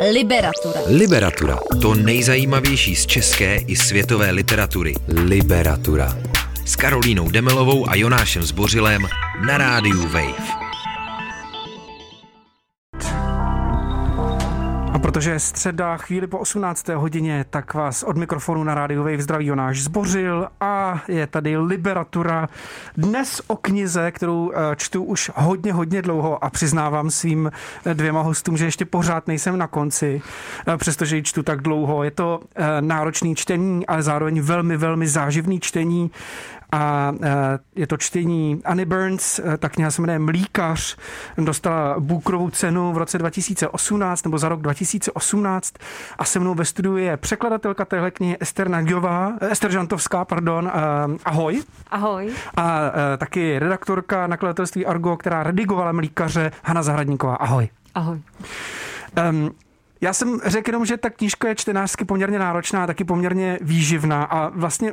Liberatura. Liberatura. To nejzajímavější z české i světové literatury. Liberatura. S Karolínou Demelovou a Jonášem Zbořilem na rádiu Wave. Protože je středa chvíli po 18. hodině, tak vás od mikrofonu na rádiu Wave zdraví Jonáš Zbořil a je tady Liberatura. Dnes o knize, kterou eh, čtu už hodně, hodně dlouho a přiznávám svým eh, dvěma hostům, že ještě pořád nejsem na konci, eh, přestože ji čtu tak dlouho. Je to náročný čtení, ale zároveň velmi, velmi záživný čtení a je to čtení Annie Burns, ta kniha se jmenuje Mlíkař, dostala Bookerovu cenu v roce 2018 nebo za rok 2018 a se mnou ve studiu je překladatelka téhle knihy Ester Nagyová, Ester Žantovská, pardon, ahoj. Ahoj. A taky redaktorka nakladatelství Argo, která redigovala Mlíkaře, Hana Zahradníková, ahoj. Ahoj. Um, já jsem řekl jenom, že ta knížka je čtenářsky poměrně náročná, taky poměrně výživná a vlastně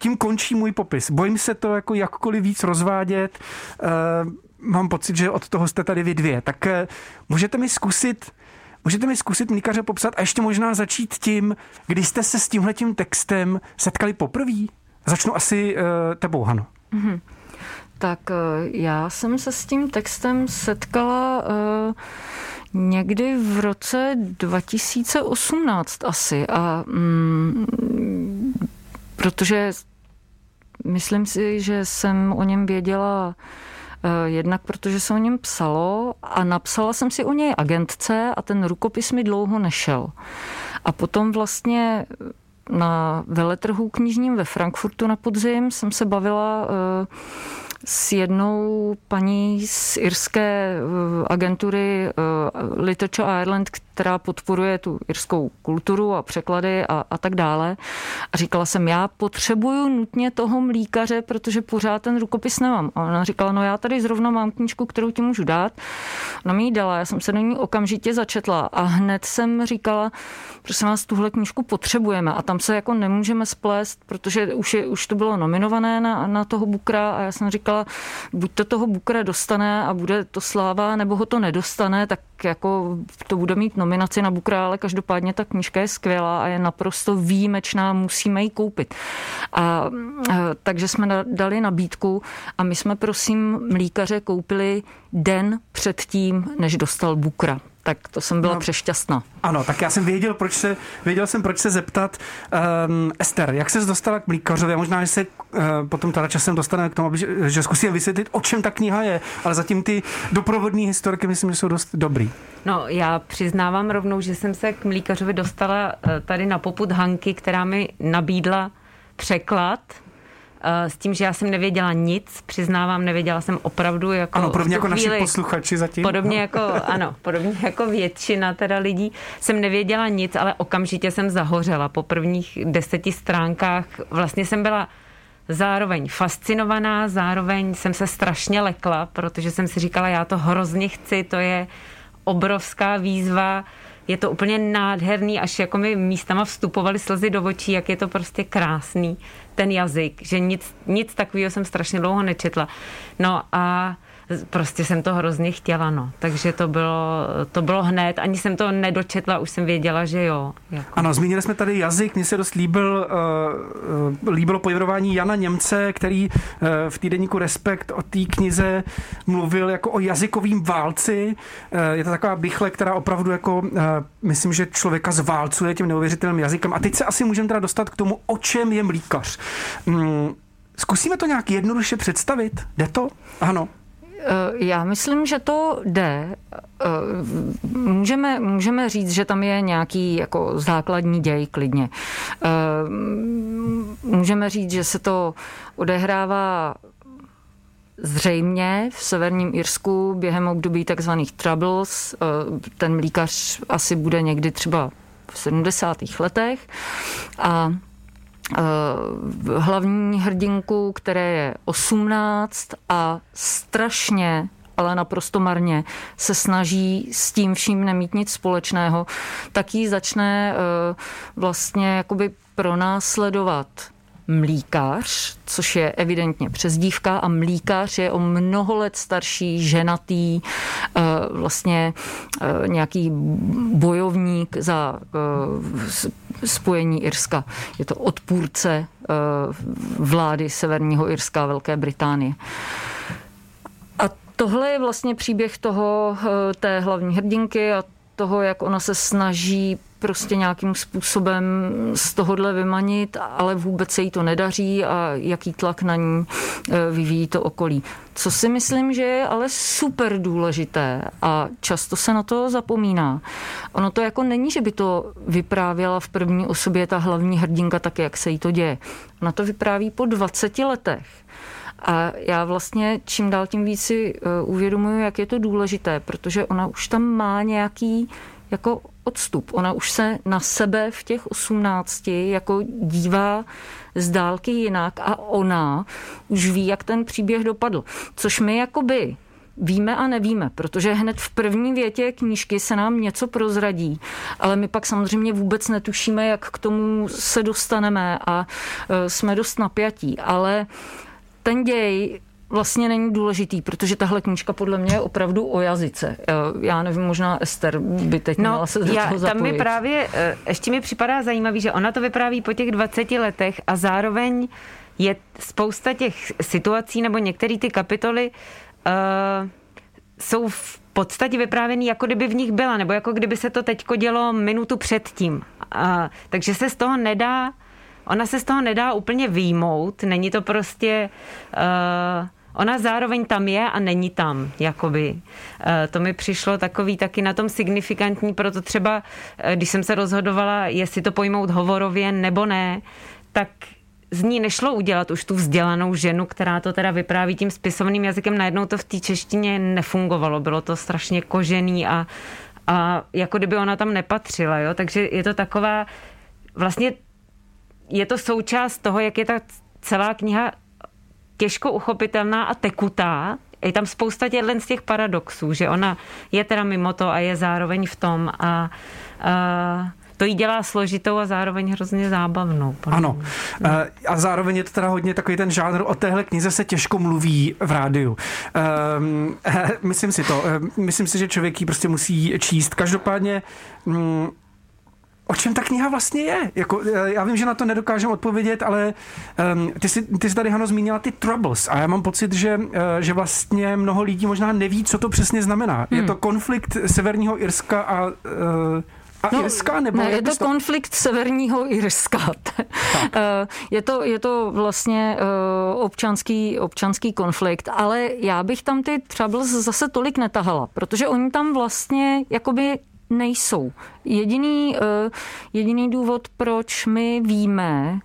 tím končí můj popis. Bojím se to jako jakkoliv víc rozvádět. Uh, mám pocit, že od toho jste tady vy dvě. Tak uh, můžete mi zkusit Můžete mi zkusit mlíkaře popsat a ještě možná začít tím, kdy jste se s tímhletím textem setkali poprvé? Začnu asi uh, tebou, Hano. Mm-hmm. Tak já jsem se s tím textem setkala uh, někdy v roce 2018 asi a mm, protože Myslím si, že jsem o něm věděla eh, jednak protože se o něm psalo a napsala jsem si o něj agentce a ten rukopis mi dlouho nešel. A potom vlastně na veletrhu knižním ve Frankfurtu na podzim jsem se bavila uh, s jednou paní z irské eh, agentury eh, Literature Ireland, která podporuje tu irskou kulturu a překlady a, a tak dále. A říkala jsem, já potřebuju nutně toho mlíkaře, protože pořád ten rukopis nemám. A ona říkala, no já tady zrovna mám knížku, kterou ti můžu dát. Ona mi ji dala, já jsem se do ní okamžitě začetla a hned jsem říkala, prosím vás, tuhle knížku potřebujeme a tam se jako nemůžeme splést, protože už, je, už to bylo nominované na, na toho Bukra a já jsem říkala, buď to toho Bukra dostane a bude to sláva, nebo ho to nedostane, tak jako to bude mít nominaci na Bukra, ale každopádně ta knížka je skvělá a je naprosto výjimečná, musíme ji koupit. A, a takže jsme dali nabídku a my jsme prosím mlíkaře koupili den předtím, než dostal Bukra tak to jsem byla no, přešťastná. Ano, tak já jsem věděl, proč se, věděl jsem, proč se zeptat. Um, Ester, jak se dostala k Mlíkařovi? Možná, že se uh, potom teda časem dostane k tomu, aby, že, že zkusíme vysvětlit, o čem ta kniha je, ale zatím ty doprovodné historky myslím, že jsou dost dobrý. No, já přiznávám rovnou, že jsem se k Mlíkařovi dostala eh, tady na poput Hanky, která mi nabídla překlad Eh, s tím, že já jsem nevěděla nic, přiznávám, nevěděla jsem opravdu jako Ano, podobně jako chvíli, naši posluchači zatím. Podobně no. jako, ano, podobně jako většina teda lidí, jsem nevěděla nic, ale okamžitě jsem zahořela. Po prvních deseti stránkách vlastně jsem byla zároveň fascinovaná, zároveň jsem se strašně lekla, protože jsem si říkala, já to hrozně chci, to je obrovská výzva, je to úplně nádherný, až jako mi místama vstupovaly slzy do očí, jak je to prostě krásný, ten jazyk, že nic, nic takového jsem strašně dlouho nečetla. No a prostě jsem to hrozně chtěla, no. Takže to bylo, to bylo hned, ani jsem to nedočetla, už jsem věděla, že jo. Jako. Ano, zmínili jsme tady jazyk, mně se dost líbil, uh, líbilo pojmenování Jana Němce, který uh, v týdeníku Respekt o té knize mluvil jako o jazykovým válci. Uh, je to taková bychle, která opravdu jako, uh, myslím, že člověka zválcuje tím neuvěřitelným jazykem. A teď se asi můžeme teda dostat k tomu, o čem je mlíkař. Um, Zkusíme to nějak jednoduše představit? Jde to? Ano. Eh, já myslím, že to jde. Eh, můžeme, můžeme říct, že tam je nějaký jako základní děj klidně. Eh, můžeme říct, že se to odehrává zřejmě v severním Irsku během období takzvaných troubles. Ten mlíkař asi bude někdy třeba v 70. letech a hlavní hrdinku, které je 18 a strašně ale naprosto marně se snaží s tím vším nemít nic společného, tak ji začne eh, vlastně jakoby pronásledovat mlíkář, což je evidentně přezdívka a mlíkář je o mnoho let starší, ženatý, eh, vlastně eh, nějaký bojovník za eh, spojení Irska. Je to odpůrce vlády Severního Irska a Velké Británie. A tohle je vlastně příběh toho, té hlavní hrdinky a toho, jak ona se snaží prostě nějakým způsobem z tohohle vymanit, ale vůbec se jí to nedaří a jaký tlak na ní e, vyvíjí to okolí. Co si myslím, že je ale super důležité a často se na to zapomíná. Ono to jako není, že by to vyprávěla v první osobě ta hlavní hrdinka tak, jak se jí to děje. Ona to vypráví po 20 letech. A já vlastně čím dál tím víc si e, uvědomuji, jak je to důležité, protože ona už tam má nějaký jako odstup. Ona už se na sebe v těch 18 jako dívá z dálky jinak a ona už ví, jak ten příběh dopadl. Což my jakoby víme a nevíme, protože hned v první větě knížky se nám něco prozradí, ale my pak samozřejmě vůbec netušíme, jak k tomu se dostaneme a e, jsme dost napjatí. Ale ten děj vlastně není důležitý, protože tahle knížka podle mě je opravdu o jazyce. Já nevím, možná Ester by teď no, měla se do já, toho Tam mi právě, eh, ještě mi připadá zajímavý, že ona to vypráví po těch 20 letech a zároveň je spousta těch situací nebo některé ty kapitoly uh, jsou v podstatě vyprávěný, jako kdyby v nich byla, nebo jako kdyby se to teďko dělo minutu předtím. Uh, takže se z toho nedá ona se z toho nedá úplně výjmout, není to prostě uh, Ona zároveň tam je a není tam, jakoby. Eh, to mi přišlo takový taky na tom signifikantní, proto třeba, eh, když jsem se rozhodovala, jestli to pojmout hovorově nebo ne, tak z ní nešlo udělat už tu vzdělanou ženu, která to teda vypráví tím spisovným jazykem. Najednou to v té češtině nefungovalo. Bylo to strašně kožený a, a jako kdyby ona tam nepatřila. Jo? Takže je to taková, vlastně je to součást toho, jak je ta celá kniha těžko uchopitelná a tekutá. Je tam spousta těchto z těch paradoxů, že ona je teda mimo to a je zároveň v tom a, a to jí dělá složitou a zároveň hrozně zábavnou. Ano. Eh, a zároveň je to teda hodně takový ten žánr, o téhle knize se těžko mluví v rádiu. Um, myslím si to. Myslím si, že člověk ji prostě musí číst. Každopádně um, o čem ta kniha vlastně je. Jako, eh, já vím, že na to nedokážeme odpovědět, ale um, ty, jsi, ty jsi tady, Hano, zmínila ty troubles a já mám pocit, že, uh, že vlastně mnoho lidí možná neví, co to přesně znamená. Hmm. Je to konflikt Severního Irska a uh, a no, Irska? Nebo ne, je to, to konflikt severního Irska. je, to, je to vlastně občanský, občanský konflikt, ale já bych tam ty troubles zase tolik netahala, protože oni tam vlastně jakoby nejsou. Jediný, eh, jediný důvod, proč my víme,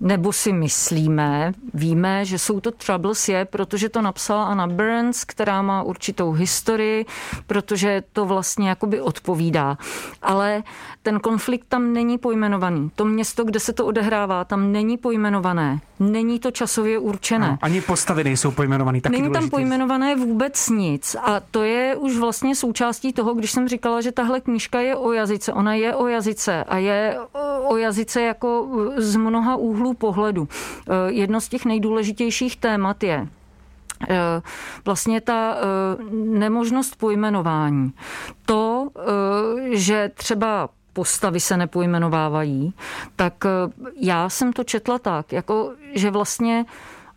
nebo si myslíme, víme, že jsou to troubles je, protože to napsala Anna Burns, která má určitou historii, protože to vlastně jakoby odpovídá. Ale ten konflikt tam není pojmenovaný. To město, kde se to odehrává, tam není pojmenované. Není to časově určené. No, ani postavy nejsou pojmenované. Není důležitý. tam pojmenované vůbec nic. A to je už vlastně součástí toho, když jsem říkala, že tahle knížka je o jazyce. Ona je o jazyce a je o jazyce jako z mnoha úhlů pohledu. Eh, jedno z těch nejdůležitějších témat je, eh, vlastně ta eh, nemožnost pojmenování. To, že třeba postavy se nepojmenovávají, tak já jsem to četla tak, jako, že vlastně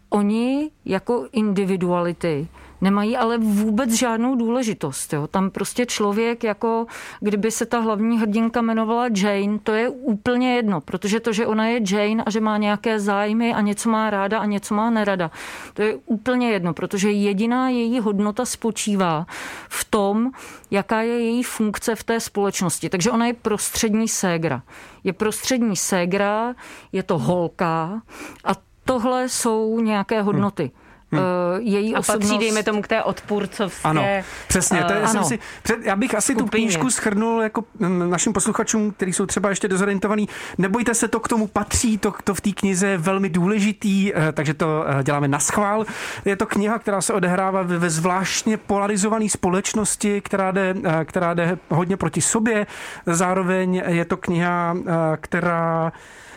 oni jako individuality nemají ale vůbec žádnou důležitost. Jo. Tam prostě člověk, jako kdyby se ta hlavní hrdinka jmenovala Jane, to je úplně jedno, protože to, že ona je Jane a že má nějaké zájmy a něco má ráda a něco má nerada, to je úplně jedno, protože jediná její hodnota spočívá v tom, jaká je její funkce v té společnosti. Takže ona je prostřední ségra. Je prostřední ségra, je to holka a tohle jsou nějaké hodnoty. Hmm. její a osobnost... patří, dejme tomu, k té odpůrcovské... Ano, přesně. To je, uh, jsem si, před, já bych asi skupině. tu knížku schrnul jako našim posluchačům, kteří jsou třeba ještě dezorientovaní. Nebojte se, to k tomu patří, to, to v té knize je velmi důležitý, takže to děláme na schvál. Je to kniha, která se odehrává ve zvláštně polarizované společnosti, která jde, která jde hodně proti sobě. Zároveň je to kniha, která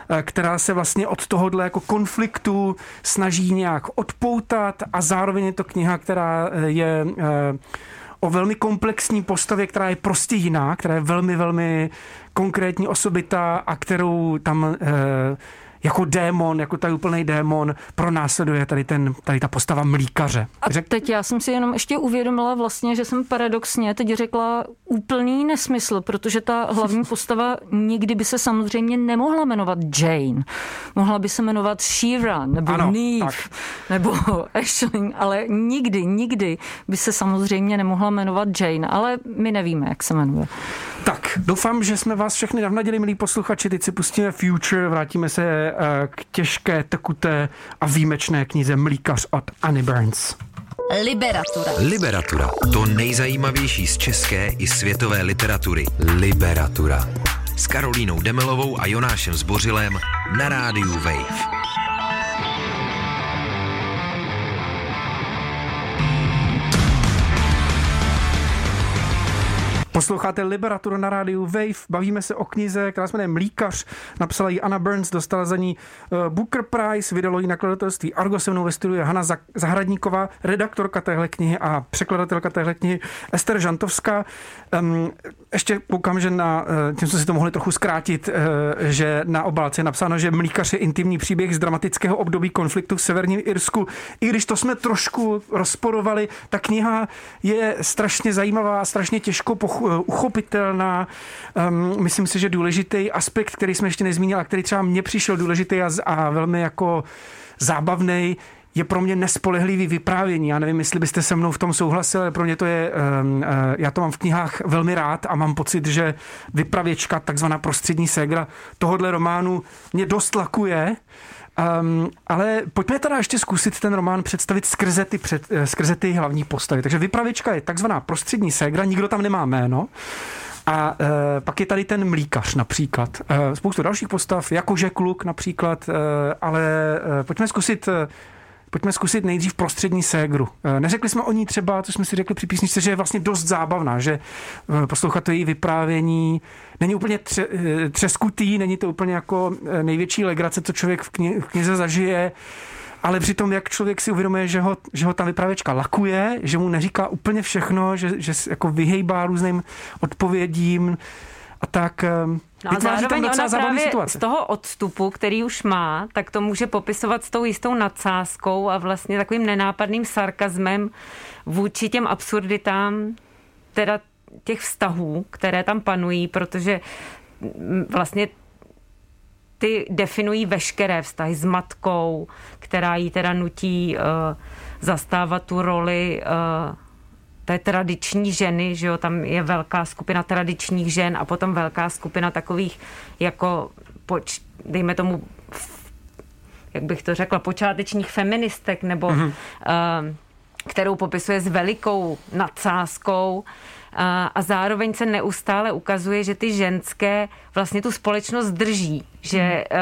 Eh, která se vlastně od tohohle jako konfliktu snaží nějak odpoutat a zároveň je to kniha, která eh, je eh, o velmi komplexní postavě, která je prostě jiná, která je velmi, velmi konkrétní osobita a kterou tam jako démon, jako tady úplný démon, pronásleduje tady, ten, tady ta postava mlíkaře. A Řek... teď já jsem si jenom ještě uvědomila vlastně, že jsem paradoxně teď řekla úplný nesmysl, protože ta hlavní postava nikdy by se samozřejmě nemohla jmenovat Jane. Mohla by se jmenovat Shira, nebo ano, Neve, tak. nebo Ashling, ale nikdy, nikdy by se samozřejmě nemohla jmenovat Jane, ale my nevíme, jak se jmenuje. Tak, doufám, že jsme vás všechny navnadili, milí posluchači. Teď si pustíme Future, vrátíme se eh, k těžké, tekuté a výjimečné knize Mlíkař od Annie Burns. Liberatura. Liberatura. To nejzajímavější z české i světové literatury. Liberatura. S Karolínou Demelovou a Jonášem Zbořilem na rádiu Wave. Posloucháte Liberaturu na rádiu Wave, bavíme se o knize, která se jmenuje Mlíkař, napsala ji Anna Burns, dostala za ní eh, Booker Prize, vydalo ji nakladatelství Argo, se mnou ve studiu Hanna Zahradníková, redaktorka téhle knihy a překladatelka téhle knihy Ester Žantovská. Ještě koukám, že na, eh, tím jsme si to mohli trochu zkrátit, eh, že na obálce je napsáno, že Mlíkař je intimní příběh z dramatického období konfliktu v severním Irsku. I když to jsme trošku rozporovali, ta kniha je strašně zajímavá, strašně těžko pochopitelná uchopitelná. Um, myslím si, že důležitý aspekt, který jsme ještě nezmínili a který třeba mně přišel důležitý a, a velmi jako zábavný, je pro mě nespolehlivý vyprávění. Já nevím, jestli byste se mnou v tom souhlasili, ale pro mě to je, um, uh, já to mám v knihách velmi rád a mám pocit, že vypravěčka, takzvaná prostřední ségra tohohle románu mě dost lakuje. Um, ale pojďme teda ještě zkusit ten román představit skrze ty, před, eh, skrze ty hlavní postavy. Takže vypravěčka je takzvaná prostřední ségra, nikdo tam nemá jméno. A e, pak je tady ten mlíkař například. E, spoustu dalších postav, jakože kluk například, e, ale e, pojďme zkusit Pojďme zkusit nejdřív prostřední ségru. Eh, neřekli jsme o ní třeba, co jsme si řekli při písničce, že je vlastně dost zábavná, že eh, poslouchat to její vyprávění není úplně tře, eh, třeskutý, není to úplně jako největší legrace, co člověk v, kni, v knize zažije, ale přitom, jak člověk si uvědomuje, že ho, že ho ta vypravěčka lakuje, že mu neříká úplně všechno, že, že jako vyhejbá různým odpovědím a tak No a zároveň ona právě situace. z toho odstupu, který už má, tak to může popisovat s tou jistou nadsázkou a vlastně takovým nenápadným sarkazmem vůči těm absurditám teda těch vztahů, které tam panují, protože vlastně ty definují veškeré vztahy s matkou, která jí teda nutí uh, zastávat tu roli uh, té tradiční ženy, že jo, tam je velká skupina tradičních žen a potom velká skupina takových jako, poč, dejme tomu, jak bych to řekla, počátečních feministek, nebo mm-hmm. uh, kterou popisuje s velikou nadsázkou a, a zároveň se neustále ukazuje, že ty ženské vlastně tu společnost drží, že uh,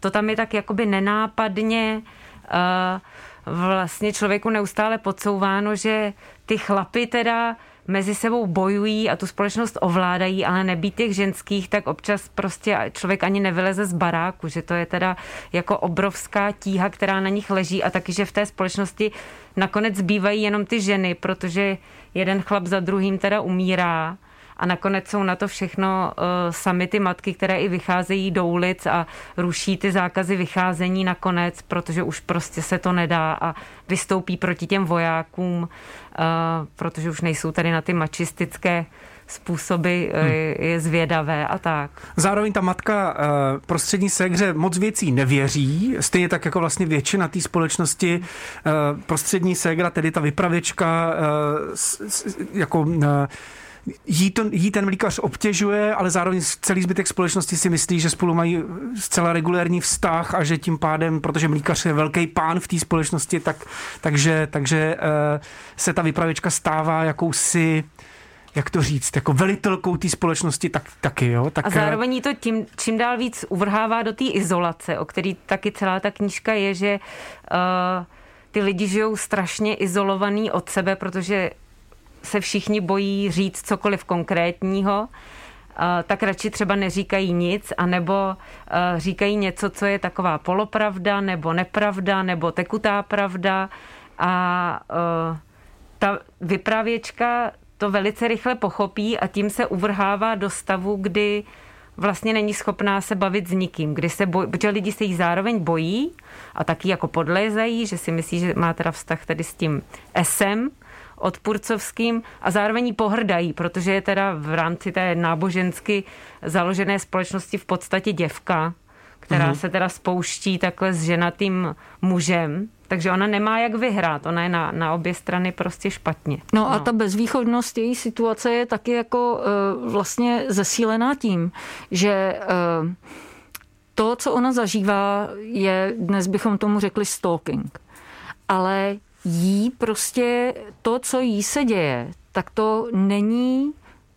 to tam je tak jakoby nenápadně uh, vlastně člověku neustále podsouváno, že ty chlapy teda mezi sebou bojují a tu společnost ovládají, ale nebýt těch ženských, tak občas prostě člověk ani nevyleze z baráku, že to je teda jako obrovská tíha, která na nich leží a taky, že v té společnosti nakonec zbývají jenom ty ženy, protože jeden chlap za druhým teda umírá a nakonec jsou na to všechno uh, sami ty matky, které i vycházejí do ulic a ruší ty zákazy vycházení nakonec, protože už prostě se to nedá a vystoupí proti těm vojákům, uh, protože už nejsou tady na ty mačistické způsoby hmm. je zvědavé a tak. Zároveň ta matka prostřední segře moc věcí nevěří, stejně tak jako vlastně většina té společnosti prostřední segra, tedy ta vypravěčka jako jí, to, jí ten mlíkař obtěžuje, ale zároveň celý zbytek společnosti si myslí, že spolu mají zcela regulérní vztah a že tím pádem, protože mlíkař je velký pán v té společnosti, tak, takže, takže uh, se ta vypravěčka stává jakousi jak to říct, jako velitelkou té společnosti tak, taky. Jo? Tak, a zároveň to tím, čím dál víc uvrhává do té izolace, o který taky celá ta knížka je, že uh, ty lidi žijou strašně izolovaný od sebe, protože se všichni bojí říct cokoliv konkrétního, tak radši třeba neříkají nic, anebo říkají něco, co je taková polopravda, nebo nepravda, nebo tekutá pravda. A ta vypravěčka to velice rychle pochopí a tím se uvrhává do stavu, kdy vlastně není schopná se bavit s nikým, kdy se bojí, protože lidi se jí zároveň bojí a taky jako podlézají, že si myslí, že má teda vztah tady s tím esem, odpůrcovským a zároveň jí pohrdají, protože je teda v rámci té nábožensky založené společnosti v podstatě děvka, která mm-hmm. se teda spouští takhle s ženatým mužem, takže ona nemá jak vyhrát, ona je na, na obě strany prostě špatně. No, no a ta bezvýchodnost její situace je taky jako uh, vlastně zesílená tím, že uh, to, co ona zažívá, je, dnes bychom tomu řekli stalking. Ale jí prostě to, co jí se děje, tak to není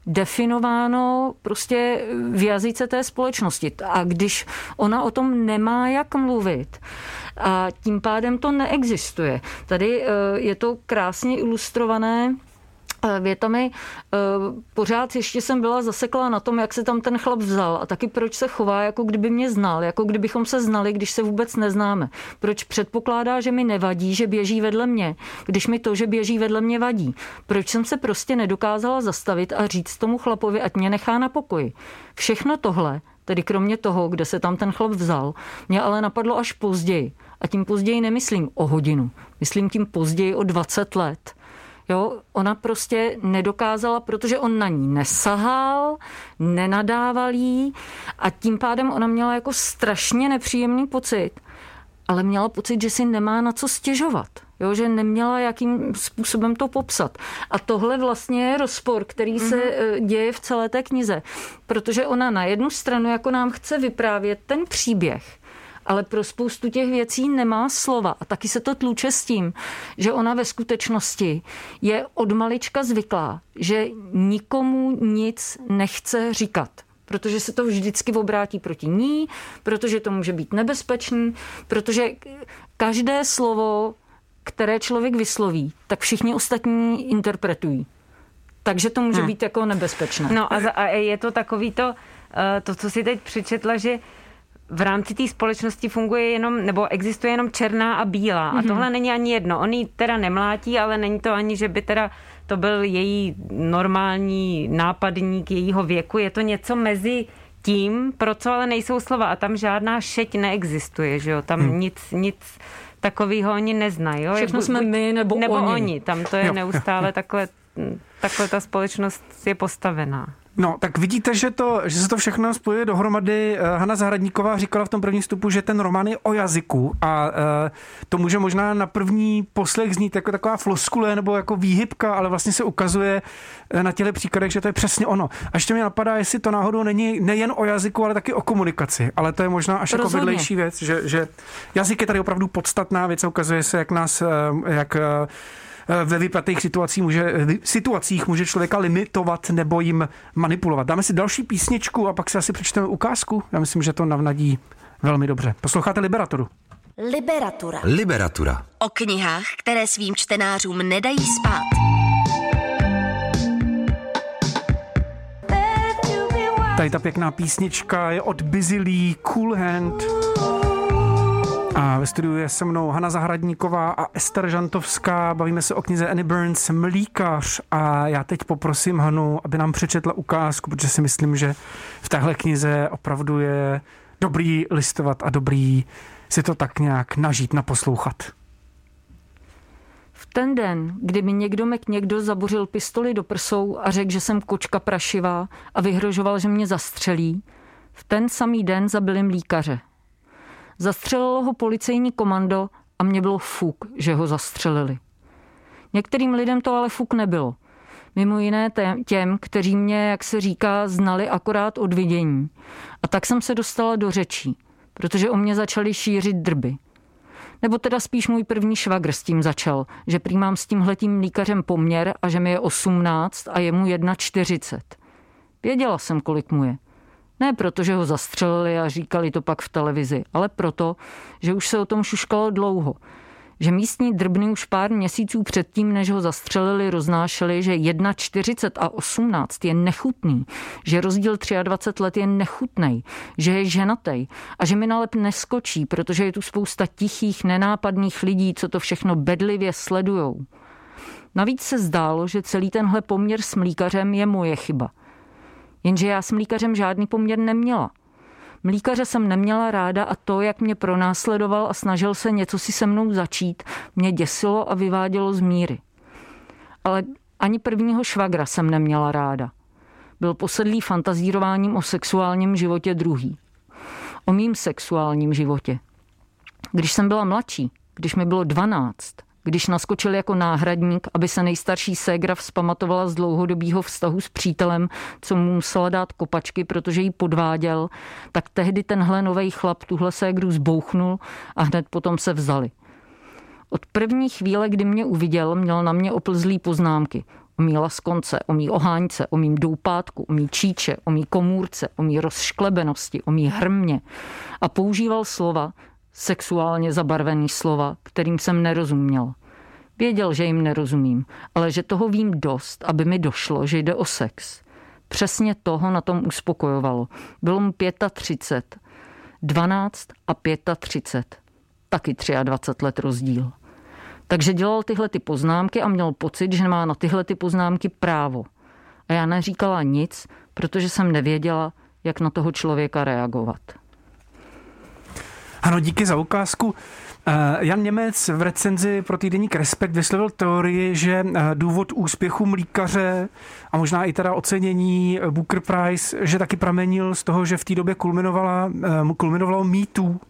definováno prostě v jazyce té společnosti. A když ona o tom nemá jak mluvit, a tím pádem to neexistuje. Tady eh, je to krásně ilustrované větami. Eh, pořád ještě jsem byla zasekla na tom, jak se tam ten chlap vzal a taky proč se chová, jako kdyby mě znal, jako kdybychom se znali, když se vůbec neznáme. Proč předpokládá, že mi nevadí, že běží vedle mě, když mi to, že běží vedle mě vadí. Proč jsem se prostě nedokázala zastavit a říct tomu chlapovi, ať mě nechá na pokoji. Všechno tohle, tedy kromě toho, kde se tam ten chlap vzal, mě ale napadlo až později. A tím později nemyslím o hodinu, myslím tím později o 20 let Jo, ona prostě nedokázala, protože on na ní nesahal, nenadával jí a tím pádem ona měla jako strašně nepříjemný pocit, ale měla pocit, že si nemá na co stěžovat. Jo, že neměla jakým způsobem to popsat. A tohle vlastně je rozpor, který se mm-hmm. děje v celé té knize. Protože ona na jednu stranu jako nám chce vyprávět ten příběh, ale pro spoustu těch věcí nemá slova. A taky se to tluče s tím, že ona ve skutečnosti je od malička zvyklá, že nikomu nic nechce říkat protože se to vždycky obrátí proti ní, protože to může být nebezpečný, protože každé slovo, které člověk vysloví, tak všichni ostatní interpretují. Takže to může hmm. být jako nebezpečné. No a, za, a je to takový to, eh, to, co si teď přečetla, že v rámci té společnosti funguje jenom, nebo existuje jenom černá a bílá. Mm-hmm. A mhm. tohle není ani jedno. On ji teda nemlátí, ale není to ani, že by teda to byl její normální nápadník jejího věku. Je to něco mezi tím, pro co ale nejsou slova. A tam žádná šeť neexistuje, že jo? Tam hmm. nic, nic takového oni neznají. Jo? Všechno jsme my nebo, nebo oni. oni. Tam to je jo, neustále jo. takhle, takhle ta společnost je postavená. No, tak vidíte, že, to, že se to všechno spojuje dohromady. Eh, Hanna Zahradníková říkala v tom prvním vstupu, že ten román je o jazyku a uh, to může možná na první poslech znít jako taková floskule nebo jako výhybka, ale vlastně se ukazuje eh, na těle příkladech, že to je přesně ono. A ještě mi napadá, jestli to náhodou není nejen o jazyku, ale taky o komunikaci. Ale to je možná až jako Rozhodně. jako vedlejší věc, že, že jazyk je tady opravdu podstatná věc a ukazuje se, jak nás, jak Eh, ve vypjatých situacích může, situacích může člověka limitovat nebo jim manipulovat. Dáme si další písničku a pak si asi přečteme ukázku. Já myslím, že to navnadí velmi dobře. Posloucháte Liberatoru. Liberatura. Liberatura. O knihách, které svým čtenářům nedají spát. Tady ta pěkná písnička je od Busy Lee, Cool Hand. A ve studiu je se mnou Hanna Zahradníková a Ester Žantovská. Bavíme se o knize Annie Burns Mlíkař a já teď poprosím Hanu, aby nám přečetla ukázku, protože si myslím, že v téhle knize opravdu je dobrý listovat a dobrý si to tak nějak nažít, naposlouchat. V ten den, kdy mi někdo mek někdo zabořil pistoli do prsou a řekl, že jsem kočka prašivá a vyhrožoval, že mě zastřelí, v ten samý den zabili mlíkaře. Zastřelilo ho policejní komando a mě bylo fuk, že ho zastřelili. Některým lidem to ale fuk nebylo. Mimo jiné těm, kteří mě, jak se říká, znali akorát od vidění. A tak jsem se dostala do řečí, protože o mě začaly šířit drby. Nebo teda spíš můj první švagr s tím začal, že prý mám s tímhletím líkařem poměr a že mi je 18 a je mu 1,40. Věděla jsem, kolik mu je. Ne proto, že ho zastřelili a říkali to pak v televizi, ale proto, že už se o tom šuškalo dlouho. Že místní drbny už pár měsíců předtím, než ho zastřelili, roznášeli, že 1,40 a 18 je nechutný, že rozdíl 23 let je nechutný, že je ženatý a že mi nalep neskočí, protože je tu spousta tichých, nenápadných lidí, co to všechno bedlivě sledujou. Navíc se zdálo, že celý tenhle poměr s mlíkařem je moje chyba – Jenže já s mlíkařem žádný poměr neměla. Mlíkaře jsem neměla ráda a to, jak mě pronásledoval a snažil se něco si se mnou začít, mě děsilo a vyvádělo z míry. Ale ani prvního švagra jsem neměla ráda. Byl posedlý fantazírováním o sexuálním životě druhý. O mým sexuálním životě. Když jsem byla mladší, když mi bylo 12, když naskočil jako náhradník, aby se nejstarší ségra vzpamatovala z dlouhodobého vztahu s přítelem, co mu musela dát kopačky, protože ji podváděl, tak tehdy tenhle nový chlap tuhle ségru zbouchnul a hned potom se vzali. Od první chvíle, kdy mě uviděl, měl na mě oplzlý poznámky. O mý laskonce, o mý oháňce, o mým doupátku, o mý číče, o mý komůrce, o mý rozšklebenosti, o mý hrmě. A používal slova, sexuálně zabarvený slova, kterým jsem nerozuměl. Věděl, že jim nerozumím, ale že toho vím dost, aby mi došlo, že jde o sex. Přesně toho na tom uspokojovalo. Bylo mu 35, 12 a 35. Taky 23 let rozdíl. Takže dělal tyhle ty poznámky a měl pocit, že má na tyhle ty poznámky právo. A já neříkala nic, protože jsem nevěděla, jak na toho člověka reagovat. Ano, díky za ukázku. Eh, Jan Němec v recenzi pro týdeník Respekt vyslovil teorii, že eh, důvod úspěchu mlíkaře a možná i teda ocenění eh, Booker Prize, že taky pramenil z toho, že v té době kulminovala, kulminovalo mýtů.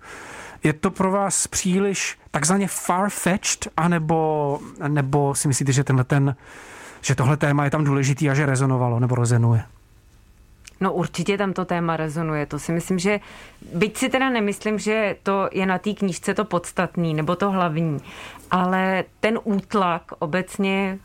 Je to pro vás příliš takzvaně far-fetched, anebo, nebo si myslíte, že tenhle ten, že tohle téma je tam důležitý a že rezonovalo nebo rezonuje? No určitě tam to téma rezonuje. To si myslím, že byť si teda nemyslím, že to je na té knížce to podstatný nebo to hlavní, ale ten útlak obecně,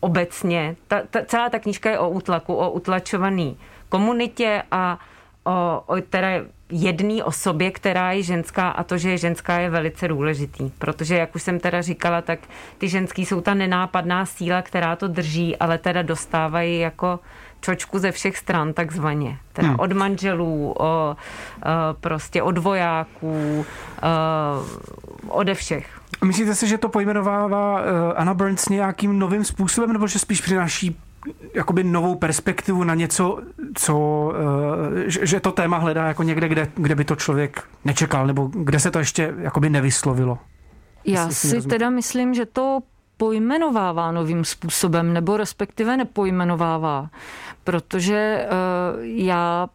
obecně, ta, ta, celá ta knížka je o útlaku, o utlačovaný komunitě a o, o teda jedné osobě, která je ženská a to, že je ženská, je velice důležitý. Protože, jak už jsem teda říkala, tak ty ženský jsou ta nenápadná síla, která to drží, ale teda dostávají jako čočku ze všech stran, takzvaně. Teda hmm. od manželů, o, o, prostě od vojáků, o, ode všech. Myslíte si, že to pojmenovává eh, Anna Burns nějakým novým způsobem, nebo že spíš přináší jakoby novou perspektivu na něco, co, eh, že to téma hledá jako někde, kde, kde by to člověk nečekal, nebo kde se to ještě jakoby nevyslovilo? Já si teda myslím, že to pojmenovává novým způsobem, nebo respektive nepojmenovává, protože uh, já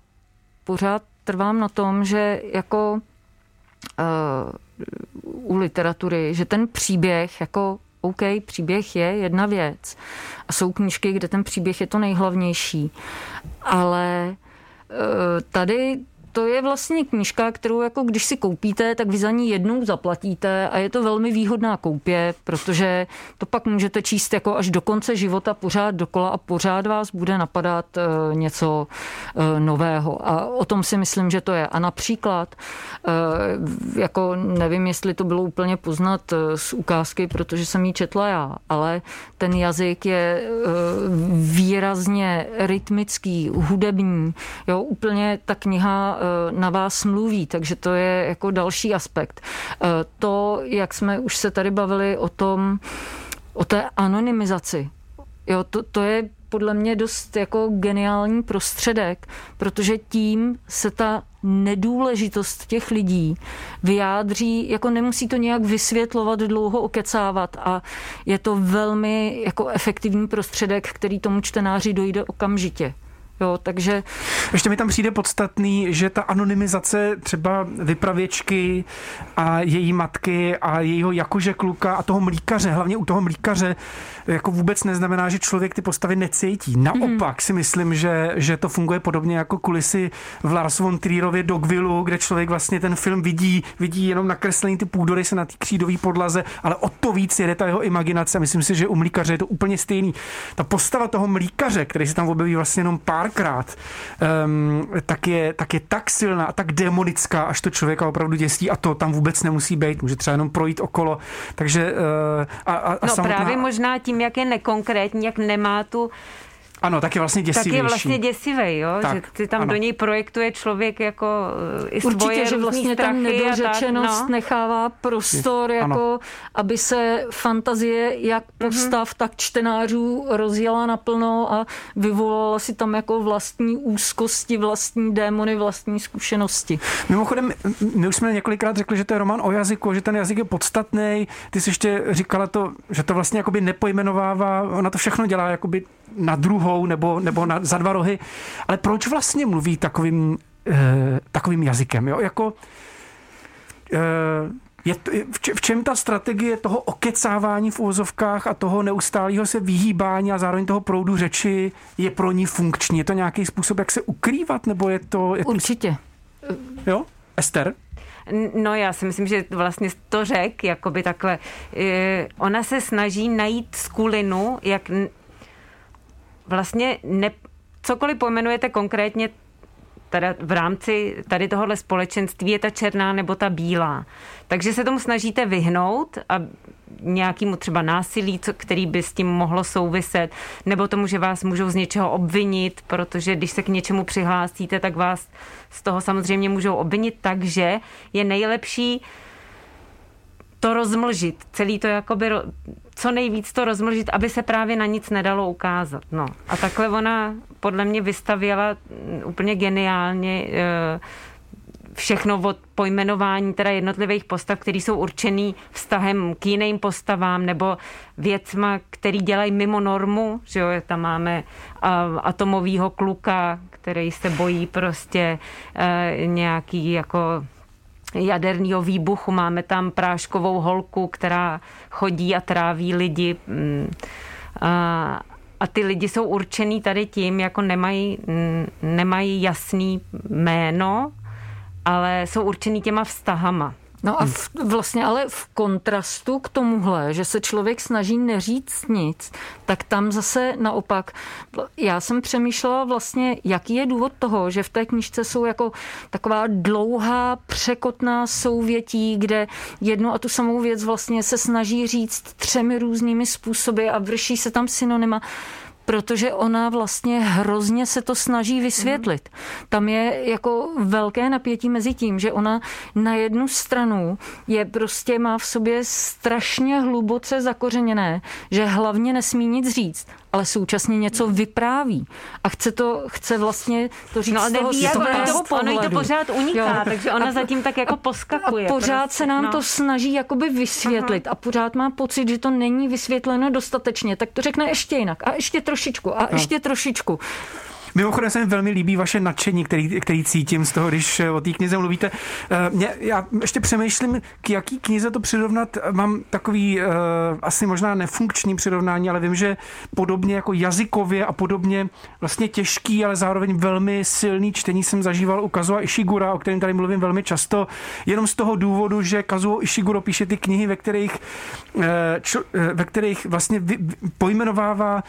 pořád trvám na tom, že jako uh, u literatury, že ten příběh jako OK, příběh je jedna věc. A jsou knížky, kde ten příběh je to nejhlavnější. Ale eh, tady to je vlastně knížka, kterou jako když si koupíte, tak vy za ní jednou zaplatíte a je to velmi výhodná koupě, protože to pak můžete číst jako až do konce života pořád dokola a pořád vás bude napadat eh, něco eh, nového. A o tom si myslím, že to je. A například, eh, jako nevím, jestli to bylo úplně poznat z ukázky, protože jsem ji četla já, ale ten jazyk je výrazně rytmický, hudební. Jo, úplně ta kniha na vás mluví, takže to je jako další aspekt. Eh, to, jak jsme už se tady bavili o tom, o té anonymizaci, jo, to, to je podle mě dost jako geniální prostředek, protože tím se ta nedůležitost těch lidí vyjádří, jako nemusí to nějak vysvětlovat, dlouho okecávat a je to velmi jako efektivní prostředek, který tomu čtenáři dojde okamžitě. Jo, takže... Ještě mi tam přijde podstatný, že ta anonymizace třeba vypravěčky a její matky a jejího jakože kluka a toho mlíkaře, hlavně u toho mlíkaře, jako vůbec neznamená, že člověk ty postavy necítí. Naopak mm-hmm. si myslím, že, že to funguje podobně jako kulisy v Lars von Trierově Dogvillu, kde člověk vlastně ten film vidí, vidí jenom nakreslený ty půdory se na té křídové podlaze, ale o to víc jede ta jeho imaginace. Myslím si, že u mlíkaře je to úplně stejný. Ta postava toho mlíkaře, který se tam objeví vlastně jenom párkrát, um, tak, je, tak je tak silná a tak demonická, až to člověka opravdu děsí a to tam vůbec nemusí být. Může třeba jenom projít okolo. Takže uh, a, a, a no samotná... právě možná tím, jak je nekonkrétní, jak nemá tu ano, tak je vlastně děsivější. Tak je vlastně děsivý, jo? Tak, že ty tam ano. do něj projektuje člověk jako eh, i Určitě, svoje že vlastně tam nedořečenost tak, no. nechává prostor, je, jako, ano. aby se fantazie jak mhm. postav, mm-hmm. tak čtenářů rozjela naplno a vyvolala si tam jako vlastní úzkosti, vlastní démony, vlastní zkušenosti. Mimochodem, my už jsme několikrát řekli, že to je román o jazyku, že ten jazyk je podstatný. Ty jsi ještě říkala to, že to vlastně jakoby nepojmenovává, ona to všechno dělá jakoby na druhou nebo, nebo na, za dva rohy. Ale proč vlastně mluví takovým, eh, takovým jazykem? Jo? Jako, eh, je to, v čem ta strategie toho okecávání v úvozovkách a toho neustálého se vyhýbání a zároveň toho proudu řeči je pro ní funkční? Je to nějaký způsob, jak se ukrývat, nebo je to... Je Určitě. Jo? Ester? No já si myslím, že vlastně to řek, jakoby takhle. Eh, ona se snaží najít skulinu, jak vlastně ne, cokoliv pojmenujete konkrétně teda v rámci tady tohohle společenství je ta černá nebo ta bílá. Takže se tomu snažíte vyhnout a nějakému třeba násilí, co, který by s tím mohlo souviset, nebo tomu, že vás můžou z něčeho obvinit, protože když se k něčemu přihlásíte, tak vás z toho samozřejmě můžou obvinit, takže je nejlepší to rozmlžit, celý to jakoby co nejvíc to rozmlžit, aby se právě na nic nedalo ukázat. No. A takhle ona podle mě vystavěla úplně geniálně eh, všechno od pojmenování teda jednotlivých postav, které jsou určený vztahem k jiným postavám nebo věcma, který dělají mimo normu, že jo, tam máme atomového kluka, který se bojí prostě eh, nějaký jako jaderného výbuchu. Máme tam práškovou holku, která chodí a tráví lidi. Mm, a, a ty lidi jsou určený tady tím, jako nemají, nemají jasný jméno, ale jsou určený těma vztahama. No a v, vlastně ale v kontrastu k tomuhle, že se člověk snaží neříct nic, tak tam zase naopak, já jsem přemýšlela vlastně, jaký je důvod toho, že v té knižce jsou jako taková dlouhá, překotná souvětí, kde jednu a tu samou věc vlastně se snaží říct třemi různými způsoby a vrší se tam synonyma protože ona vlastně hrozně se to snaží vysvětlit. Tam je jako velké napětí mezi tím, že ona na jednu stranu je prostě má v sobě strašně hluboce zakořeněné, že hlavně nesmí nic říct ale současně něco vypráví. A chce to, chce vlastně to říct no, z toho, neví, jak toho to, ono jí to pořád uniká, jo. takže ona a, zatím tak jako poskakuje. A pořád prostě, se nám no. to snaží jakoby vysvětlit Aha. a pořád má pocit, že to není vysvětleno dostatečně, tak to řekne ještě jinak a ještě trošičku a no. ještě trošičku. Mimochodem se mi velmi líbí vaše nadšení, který, který cítím z toho, když eh, o té knize mluvíte. Eh, mě, já ještě přemýšlím, k jaký knize to přirovnat. Mám takový uh, asi možná nefunkční přirovnání, ale vím, že podobně jako jazykově a podobně vlastně těžký, ale zároveň velmi silný čtení jsem zažíval u Kazuo Ishigura, o kterém tady mluvím velmi často, jenom z toho důvodu, že Kazuo Ishiguro píše ty knihy, ve kterých, ve kterých vlastně pojmenovává,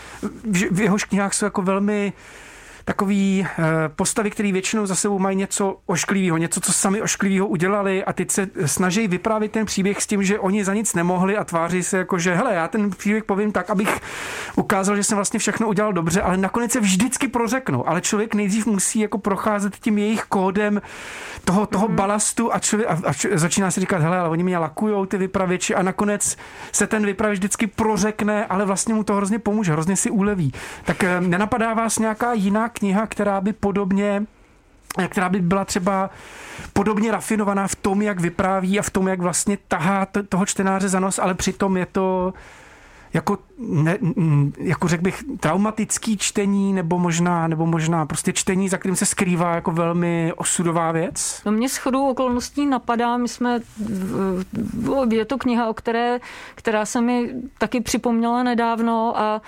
v jehož knihách jsou jako velmi takový eh, postavy, které většinou za sebou mají něco ošklivého, něco, co sami ošklivého udělali a teď se snaží vyprávět ten příběh s tím, že oni za nic nemohli a tváří se jako, že hele, já ten příběh povím tak, abych ukázal, že jsem vlastně všechno udělal dobře, ale nakonec se vždycky prořeknou. Ale člověk nejdřív musí jako procházet tím jejich kódem toho, toho mm-hmm. balastu a, člověk, a, a začíná si říkat, hele, ale oni mě lakujou ty vypravěči a nakonec se ten vypravěč vždycky prořekne, ale vlastně mu to hrozně pomůže, hrozně si uleví. Tak eh, nenapadá vás nějaká jiná kniha, která by podobně která by byla třeba podobně rafinovaná v tom, jak vypráví a v tom, jak vlastně tahá toho čtenáře za nos, ale přitom je to jako ne, jako řekl bych, traumatický čtení, nebo možná, nebo možná prostě čtení, za kterým se skrývá jako velmi osudová věc? No mě shodou okolností napadá, my jsme, je to kniha, o které, která se mi taky připomněla nedávno a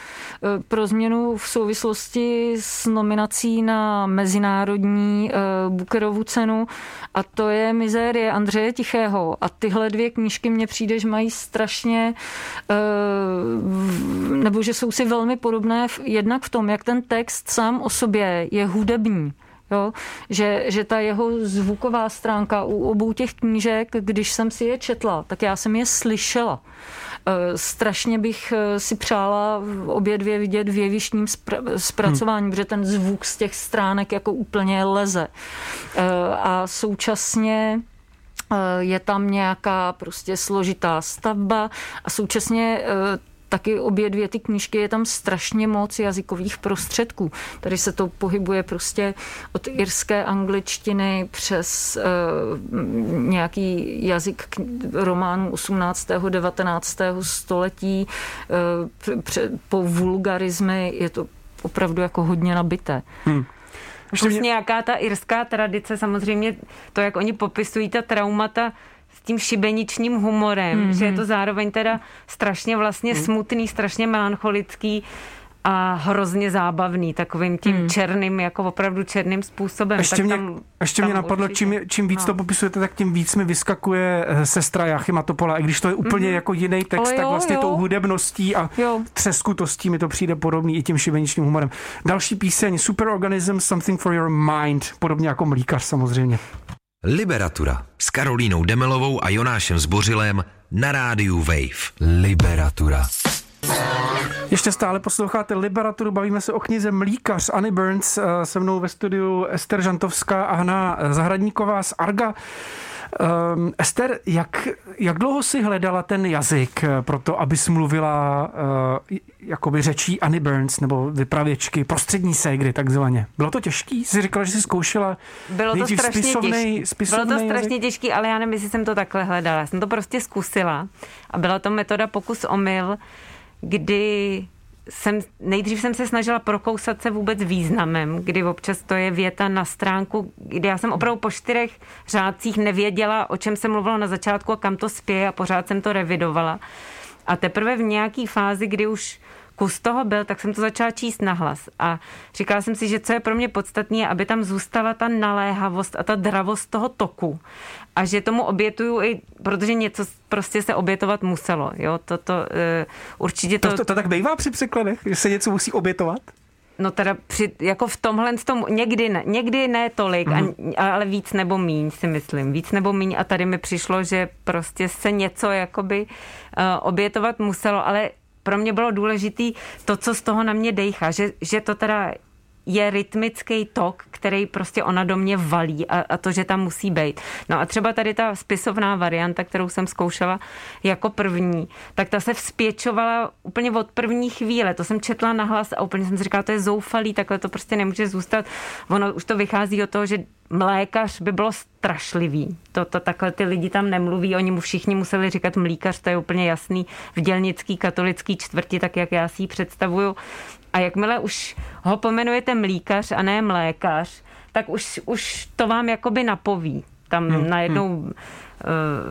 e, pro změnu v souvislosti s nominací na mezinárodní e, Bookerovu cenu a to je Mizérie Andřeje Tichého a tyhle dvě knížky přijde, že mají strašně e, nebo že jsou si velmi podobné jednak v tom, jak ten text sám o sobě je hudební. Jo? Že, že ta jeho zvuková stránka u obou těch knížek, když jsem si je četla, tak já jsem je slyšela. E, strašně bych e, si přála obě dvě vidět v jevištním zpracování, hmm. protože ten zvuk z těch stránek jako úplně leze. E, a současně je tam nějaká prostě složitá stavba a současně taky obě dvě ty knížky je tam strašně moc jazykových prostředků. Tady se to pohybuje prostě od irské angličtiny přes uh, nějaký jazyk románů 18. 19. století uh, pře, po vulgarizmy je to opravdu jako hodně nabité. Hmm. Plus mě... nějaká ta irská tradice, samozřejmě to, jak oni popisují ta traumata, tím šibeničním humorem, mm-hmm. že je to zároveň teda strašně vlastně mm. smutný, strašně melancholický a hrozně zábavný, takovým tím hmm. černým, jako opravdu černým způsobem. Ještě tak mě, tam, ještě tam mě napadlo, čím, čím víc no. to popisujete, tak tím víc mi vyskakuje eh, sestra Jachima Topola, i když to je úplně mm-hmm. jako jiný text, jo, tak vlastně jo. tou hudebností a jo. třeskutostí mi to přijde podobný i tím šibeničním humorem. Další píseň Superorganism, Something for Your Mind, podobně jako Mlíkař samozřejmě. Liberatura s Karolínou Demelovou a Jonášem Zbořilem na rádiu Wave. Liberatura. Ještě stále posloucháte Liberaturu, bavíme se o knize Mlíkař Anny Burns, eh, se mnou ve studiu Ester Žantovská a Hana Zahradníková z Arga. Um, Ester, jak, jak dlouho si hledala ten jazyk eh, pro to, abys mluvila uh, jakoby řečí Annie Burns nebo vypravěčky, prostřední ségry takzvaně? Bylo to těžký? Jsi říkala, že jsi zkoušela Bylo to strašně spisovnej, těžký. Bylo to strašně těžký, ale já nevím, jestli jsem to takhle hledala. Já jsem to prostě zkusila a byla to metoda pokus omyl, kdy jsem, nejdřív jsem se snažila prokousat se vůbec významem, kdy občas to je věta na stránku, kdy já jsem opravdu po čtyřech řádcích nevěděla, o čem jsem mluvila na začátku a kam to spěje a pořád jsem to revidovala. A teprve v nějaký fázi, kdy už kus toho byl, tak jsem to začala číst nahlas. A říkala jsem si, že co je pro mě podstatné, aby tam zůstala ta naléhavost a ta dravost toho toku. A že tomu obětuju i, protože něco prostě se obětovat muselo. Jo, to, to, uh, určitě to... To, to... to tak bývá při překladech, že se něco musí obětovat? No teda při, jako v tomhle tom, někdy ne, někdy ne tolik, mm. a, ale víc nebo míň si myslím. Víc nebo míň a tady mi přišlo, že prostě se něco jakoby uh, obětovat muselo, ale pro mě bylo důležitý to, co z toho na mě dejchá, že, že to teda je rytmický tok, který prostě ona do mě valí a, a to, že tam musí být. No a třeba tady ta spisovná varianta, kterou jsem zkoušela jako první, tak ta se vzpěčovala úplně od první chvíle. To jsem četla nahlas a úplně jsem si říkala, to je zoufalý, takhle to prostě nemůže zůstat. Ono už to vychází od toho, že mlékař by bylo strašlivý. To, to takhle ty lidi tam nemluví, oni mu všichni museli říkat mlíkař, to je úplně jasný v dělnický katolický čtvrti, tak jak já si ji představuju. A jakmile už ho pomenujete mlíkař a ne mlékař, tak už, už to vám jakoby napoví. Tam hmm, najednou hmm.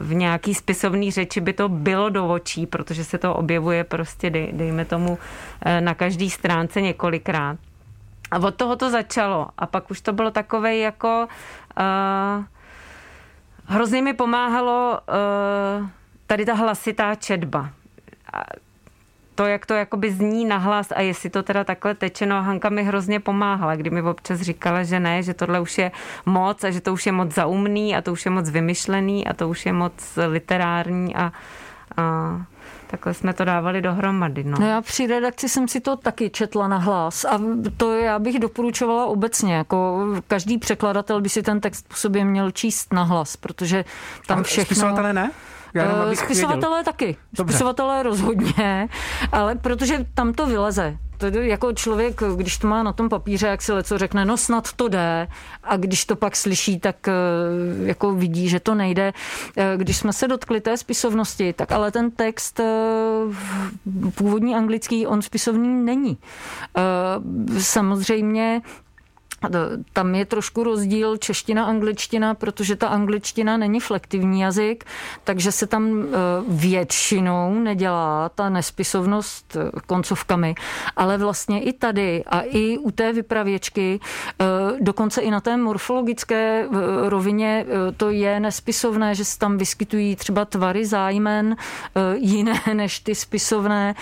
v nějaký spisovný řeči by to bylo do očí, protože se to objevuje prostě, dej, dejme tomu, eh, na každý stránce několikrát. A od toho to začalo. A pak už to bylo takové jako... Uh, hrozně mi pomáhalo uh, tady ta hlasitá četba. To, jak to jakoby zní nahlas a jestli to teda takhle teče, no Hanka mi hrozně pomáhala, kdy mi občas říkala, že ne, že tohle už je moc a že to už je moc zaumný a to už je moc vymyšlený a to už je moc literární a, a Takhle jsme to dávali dohromady. No. no já při redakci jsem si to taky četla na hlas a to já bych doporučovala obecně. Jako každý překladatel by si ten text po sobě měl číst na hlas, protože tam všechno... Spisovatelé ne? Já Spisovatelé taky. Dobře. Spisovatelé rozhodně, ale protože tam to vyleze to je jako člověk, když to má na tom papíře, jak si leco řekne, no snad to jde a když to pak slyší, tak eh, jako vidí, že to nejde. Eh, když jsme se dotkli té spisovnosti, tak ale ten text eh, původní anglický, on spisovný není. Samozřejmě tam je trošku rozdíl čeština-angličtina, protože ta angličtina není flektivní jazyk, takže se tam e, většinou nedělá ta nespisovnost e, koncovkami, ale vlastně i tady a i u té vypravěčky, dokonce i na té morfologické rovině to je nespisovné, že se tam vyskytují třeba tvary zájmen jiné než ty spisovné,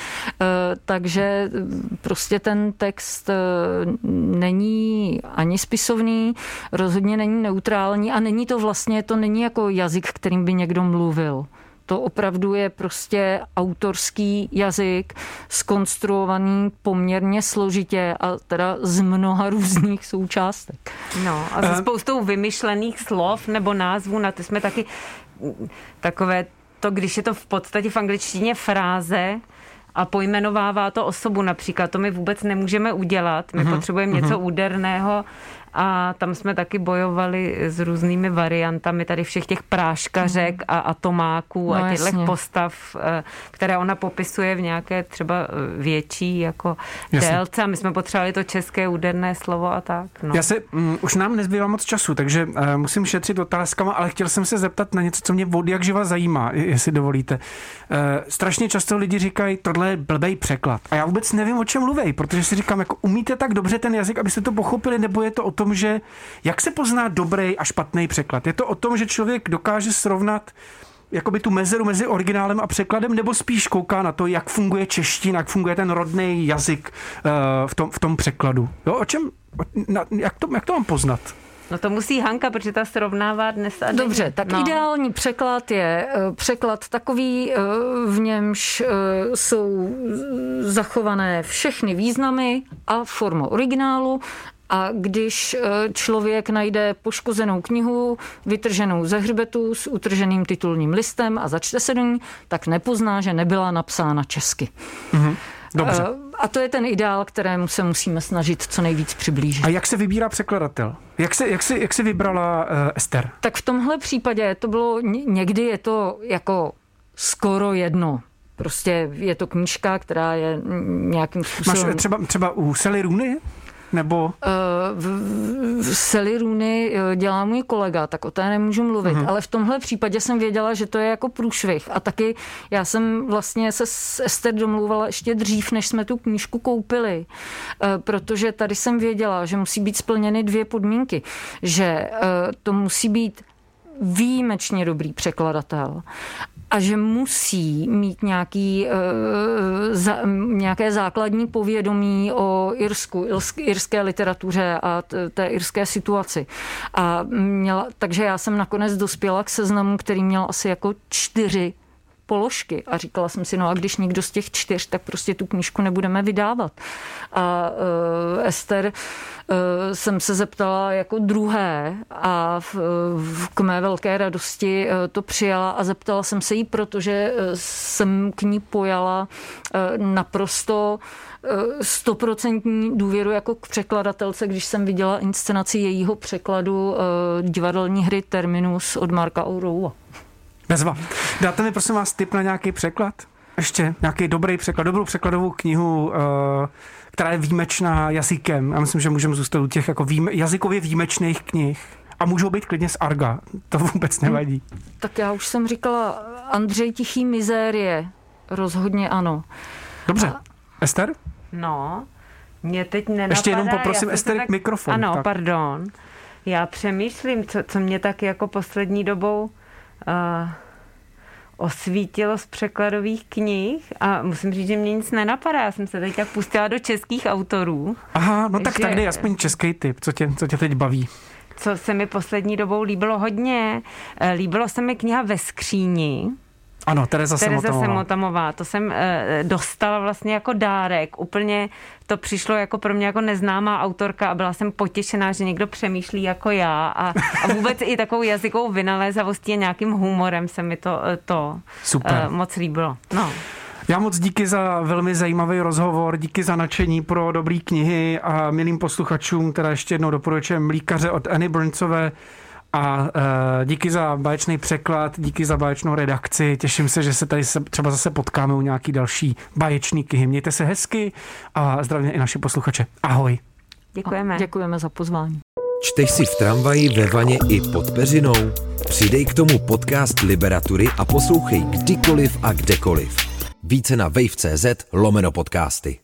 takže prostě ten text není ani spisovný, rozhodně není neutrální a není to vlastně, to není jako jazyk, kterým by někdo mluvil. To opravdu je prostě autorský jazyk, skonstruovaný poměrně složitě a teda z mnoha různých součástek. No a se spoustou vymyšlených slov nebo názvů, na ty jsme taky takové to, když je to v podstatě v angličtině fráze, a pojmenovává to osobu například. To my vůbec nemůžeme udělat. My uh-huh. potřebujeme uh-huh. něco úderného a tam jsme taky bojovali s různými variantami tady všech těch práškařek mm. a atomáků no, a těchto postav, eh, které ona popisuje v nějaké třeba eh, větší jako jasně. délce a my jsme potřebovali to české úderné slovo a tak. No. Já se, um, už nám nezbývá moc času, takže uh, musím šetřit otázkama, ale chtěl jsem se zeptat na něco, co mě od jak živa zajímá, jestli dovolíte. Uh, strašně často lidi říkají, tohle je blbej překlad. A já vůbec nevím, o čem mluví, protože si říkám, jako umíte tak dobře ten jazyk, abyste to pochopili, nebo je to o tom, že jak se pozná dobrý a špatný překlad? Je to o tom, že člověk dokáže srovnat jakoby tu mezeru mezi originálem a překladem, nebo spíš kouká na to, jak funguje čeština, jak funguje ten rodný jazyk uh, v, tom, v tom překladu. Jo, o čem, na, jak, to, jak to mám poznat? No to musí Hanka, protože ta srovnává dnes a Dobře, tak no. ideální překlad je eh, překlad takový, eh, v němž jsou zachované všechny významy a forma originálu a když e, člověk najde poškozenou knihu, vytrženou ze hřbetu s utrženým titulním listem a začte se do ní, tak nepozná, že nebyla napsána česky. Mm-hmm. Dobře. E, a to je ten ideál, kterému se musíme snažit co nejvíc přiblížit. A jak se vybírá překladatel? Jak se, jak se, jak se vybrala uh, Ester? Tak v tomhle případě to bylo, někdy je to jako skoro jedno. Prostě je to knížka, která je nějakým způsobem... Máš třeba, třeba u Sally Rooney? Nebo? Uh, Sally Rooney dělá můj kolega, tak o té nemůžu mluvit. Uh-huh. Ale v tomhle případě jsem věděla, že to je jako průšvih. A taky já jsem vlastně se s Ester domluvala ještě dřív, než jsme tu knížku koupili. Uh, protože tady jsem věděla, že musí být splněny dvě podmínky. Že uh, to musí být výjimečně dobrý překladatel a že musí mít nějaký, uh, za, nějaké základní povědomí o Irsku, irské literatuře a té irské situaci. A měla, takže já jsem nakonec dospěla k seznamu, který měl asi jako čtyři položky a říkala jsem si, no a když nikdo z těch čtyř, tak prostě tu knížku nebudeme vydávat. A uh, Ester uh, jsem se zeptala jako druhé a v, v, k mé velké radosti uh, to přijala a zeptala jsem se jí, protože jsem k ní pojala uh, naprosto stoprocentní důvěru jako k překladatelce, když jsem viděla inscenaci jejího překladu uh, divadelní hry Terminus od Marka Ouroua. Bezva. Dáte mi prosím vás tip na nějaký překlad? Ještě nějaký dobrý překlad, dobrou překladovou knihu, eh, která je výjimečná jazykem. Já myslím, že můžeme zůstat u těch jako výjime, jazykově výjimečných knih. A můžou být klidně z Arga, to vůbec nevadí. Hmm. Tak já už jsem říkala, Andřej Tichý mizérie, rozhodně ano. Dobře, A... Ester? No, mě teď nenapadá. Ještě jenom poprosím Ester tak... mikrofon. Ano, tak. pardon. Já přemýšlím, co, co mě tak jako poslední dobou osvítilo z překladových knih a musím říct, že mě nic nenapadá. Já jsem se teď tak pustila do českých autorů. Aha, no tak že... tak dej aspoň český typ, co tě, co tě teď baví. Co se mi poslední dobou líbilo hodně, eh, líbilo se mi kniha Ve skříni ano, Tereza, Tereza Semotamová. Semotamová. To jsem e, dostala vlastně jako dárek. Úplně to přišlo jako pro mě jako neznámá autorka a byla jsem potěšená, že někdo přemýšlí jako já a, a vůbec i takovou jazykovou vynalézavostí a nějakým humorem se mi to, eh, to Super. E, moc líbilo. No. Já moc díky za velmi zajímavý rozhovor, díky za nadšení pro dobrý knihy a milým posluchačům, teda ještě jednou doporučujem Mlíkaře od Annie Burnsové a e, díky za báječný překlad, díky za báječnou redakci. Těším se, že se tady se třeba zase potkáme u nějaký další báječný knihy. Mějte se hezky a zdravím i naše posluchače. Ahoj. Děkujeme. Děkujeme za pozvání. Čteš si v tramvaji, ve vaně i pod peřinou? Přidej k tomu podcast Liberatury a poslouchej kdykoliv a kdekoliv. Více na wave.cz lomeno podcasty.